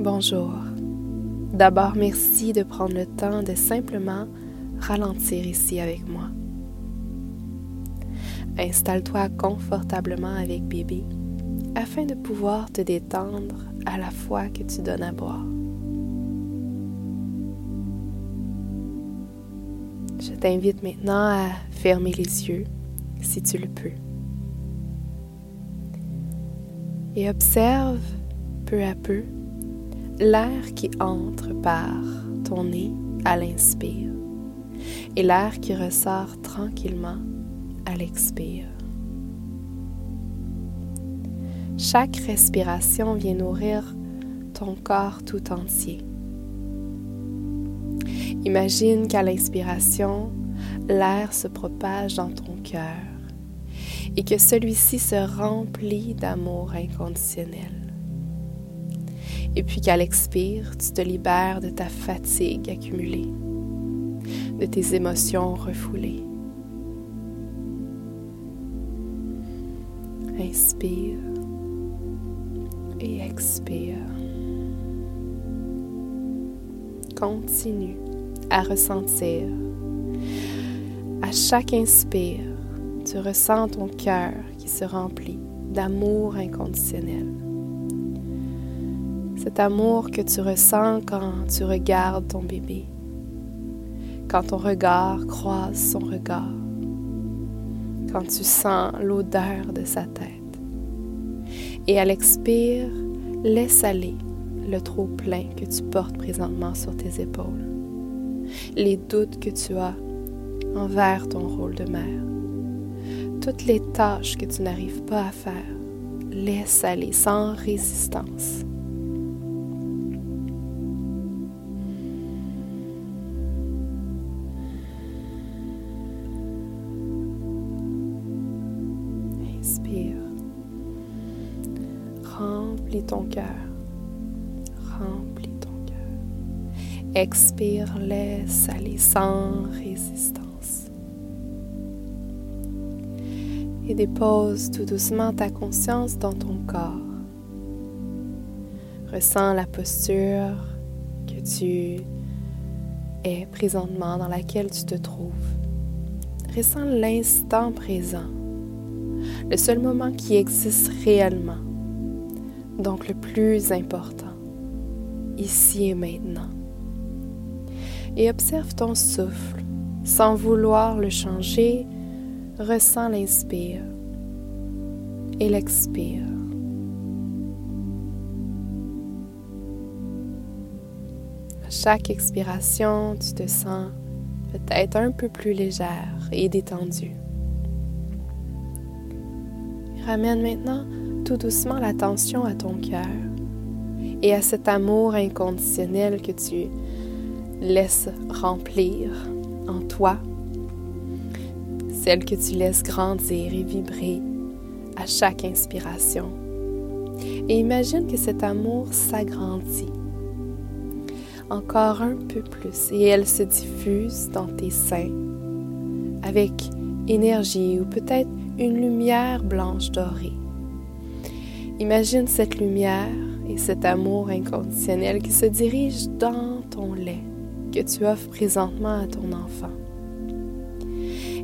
Bonjour. D'abord, merci de prendre le temps de simplement ralentir ici avec moi. Installe-toi confortablement avec bébé afin de pouvoir te détendre à la fois que tu donnes à boire. Je t'invite maintenant à fermer les yeux si tu le peux. Et observe peu à peu l'air qui entre par ton nez à l'inspire et l'air qui ressort tranquillement à l'expire. Chaque respiration vient nourrir ton corps tout entier. Imagine qu'à l'inspiration, l'air se propage dans ton cœur et que celui-ci se remplit d'amour inconditionnel. Et puis qu'à l'expire, tu te libères de ta fatigue accumulée, de tes émotions refoulées. Inspire et expire. Continue à ressentir. À chaque inspire, tu ressens ton cœur qui se remplit d'amour inconditionnel. Cet amour que tu ressens quand tu regardes ton bébé, quand ton regard croise son regard, quand tu sens l'odeur de sa tête. Et à l'expire, laisse aller le trop plein que tu portes présentement sur tes épaules, les doutes que tu as envers ton rôle de mère, toutes les tâches que tu n'arrives pas à faire, laisse aller sans résistance. Remplis ton cœur. Remplis ton cœur. Expire, laisse aller sans résistance. Et dépose tout doucement ta conscience dans ton corps. Ressens la posture que tu es présentement, dans laquelle tu te trouves. Ressens l'instant présent, le seul moment qui existe réellement donc le plus important, ici et maintenant. Et observe ton souffle sans vouloir le changer. Ressens l'inspire et l'expire. À chaque expiration, tu te sens peut-être un peu plus légère et détendue. Ramène maintenant tout doucement l'attention à ton cœur et à cet amour inconditionnel que tu laisses remplir en toi, celle que tu laisses grandir et vibrer à chaque inspiration. Et imagine que cet amour s'agrandit encore un peu plus et elle se diffuse dans tes seins avec énergie ou peut-être une lumière blanche dorée. Imagine cette lumière et cet amour inconditionnel qui se dirige dans ton lait que tu offres présentement à ton enfant.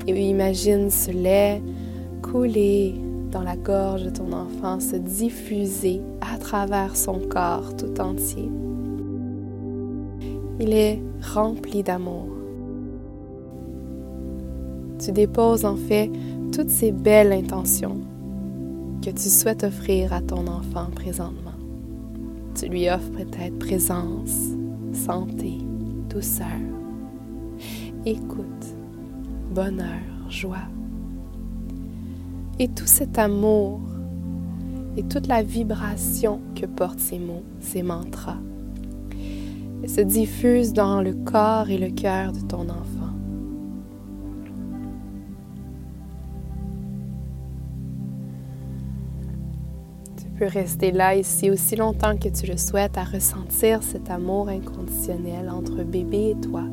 Et imagine ce lait couler dans la gorge de ton enfant, se diffuser à travers son corps tout entier. Il est rempli d'amour. Tu déposes en fait toutes ces belles intentions tu souhaites offrir à ton enfant présentement. Tu lui offres peut-être présence, santé, douceur, écoute, bonheur, joie. Et tout cet amour et toute la vibration que portent ces mots, ces mantras, se diffusent dans le corps et le cœur de ton enfant. Peux rester là ici aussi longtemps que tu le souhaites à ressentir cet amour inconditionnel entre bébé et toi,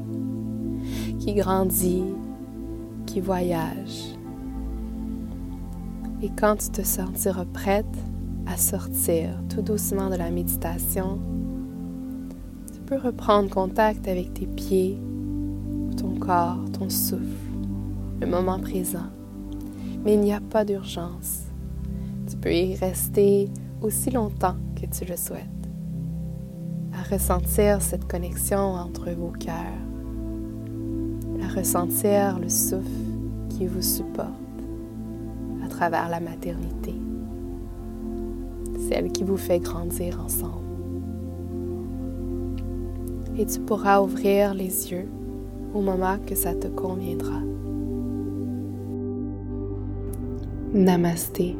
qui grandit, qui voyage. Et quand tu te sentiras prête à sortir tout doucement de la méditation, peux reprendre contact avec tes pieds, ton corps, ton souffle, le moment présent. Mais il n'y a pas d'urgence. Tu peux y rester aussi longtemps que tu le souhaites, à ressentir cette connexion entre vos cœurs, à ressentir le souffle qui vous supporte à travers la maternité, celle qui vous fait grandir ensemble. Et tu pourras ouvrir les yeux au moment que ça te conviendra. Namasté.